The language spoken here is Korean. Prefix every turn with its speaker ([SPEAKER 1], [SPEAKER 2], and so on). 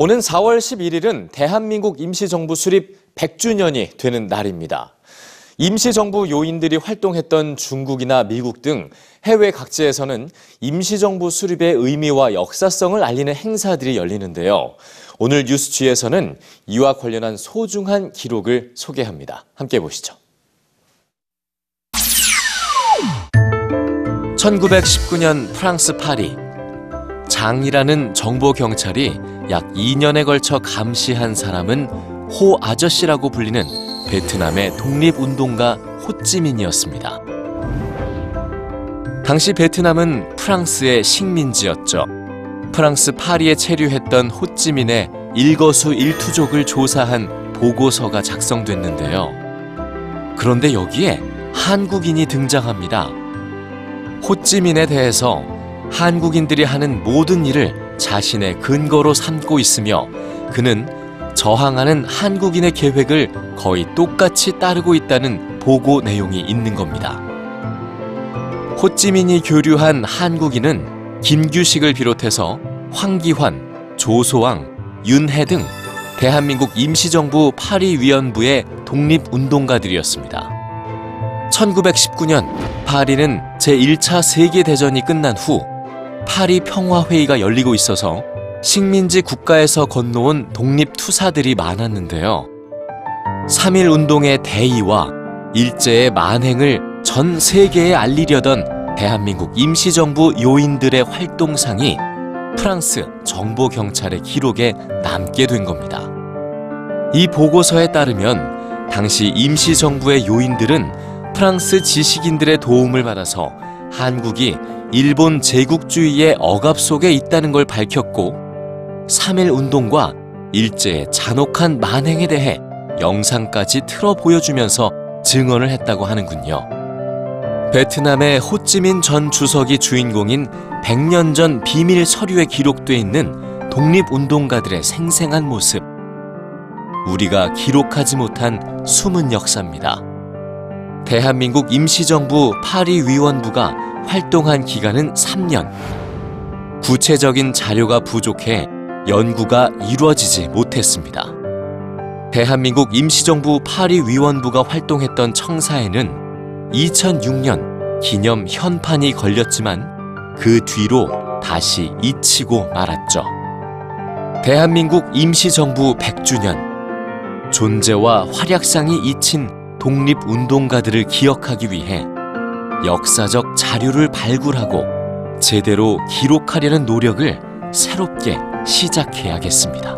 [SPEAKER 1] 오는 4월 11일은 대한민국 임시정부 수립 100주년이 되는 날입니다. 임시정부 요인들이 활동했던 중국이나 미국 등 해외 각지에서는 임시정부 수립의 의미와 역사성을 알리는 행사들이 열리는데요. 오늘 뉴스G에서는 이와 관련한 소중한 기록을 소개합니다. 함께 보시죠. 1919년 프랑스 파리 장이라는 정보 경찰이 약 2년에 걸쳐 감시한 사람은 호 아저씨라고 불리는 베트남의 독립운동가 호찌민이었습니다. 당시 베트남은 프랑스의 식민지였죠. 프랑스 파리에 체류했던 호찌민의 일거수 일투족을 조사한 보고서가 작성됐는데요. 그런데 여기에 한국인이 등장합니다. 호찌민에 대해서 한국인들이 하는 모든 일을 자신의 근거로 삼고 있으며 그는 저항하는 한국인의 계획을 거의 똑같이 따르고 있다는 보고 내용이 있는 겁니다. 호찌민이 교류한 한국인은 김규식을 비롯해서 황기환, 조소왕, 윤해 등 대한민국 임시정부 파리위원부의 독립운동가들이었습니다. 1919년 파리는 제1차 세계대전이 끝난 후 파리 평화회의가 열리고 있어서 식민지 국가에서 건너온 독립투사들이 많았는데요. 3.1 운동의 대의와 일제의 만행을 전 세계에 알리려던 대한민국 임시정부 요인들의 활동상이 프랑스 정보경찰의 기록에 남게 된 겁니다. 이 보고서에 따르면 당시 임시정부의 요인들은 프랑스 지식인들의 도움을 받아서 한국이 일본 제국주의의 억압 속에 있다는 걸 밝혔고 3.1 운동과 일제의 잔혹한 만행에 대해 영상까지 틀어 보여주면서 증언을 했다고 하는군요. 베트남의 호찌민 전 주석이 주인공인 100년 전 비밀 서류에 기록돼 있는 독립운동가들의 생생한 모습. 우리가 기록하지 못한 숨은 역사입니다. 대한민국 임시정부 파리위원부가 활동한 기간은 3년. 구체적인 자료가 부족해 연구가 이루어지지 못했습니다. 대한민국 임시정부 파리위원부가 활동했던 청사에는 2006년 기념 현판이 걸렸지만 그 뒤로 다시 잊히고 말았죠. 대한민국 임시정부 100주년 존재와 활약상이 잊힌 독립운동가들을 기억하기 위해 역사적 자료를 발굴하고 제대로 기록하려는 노력을 새롭게 시작해야겠습니다.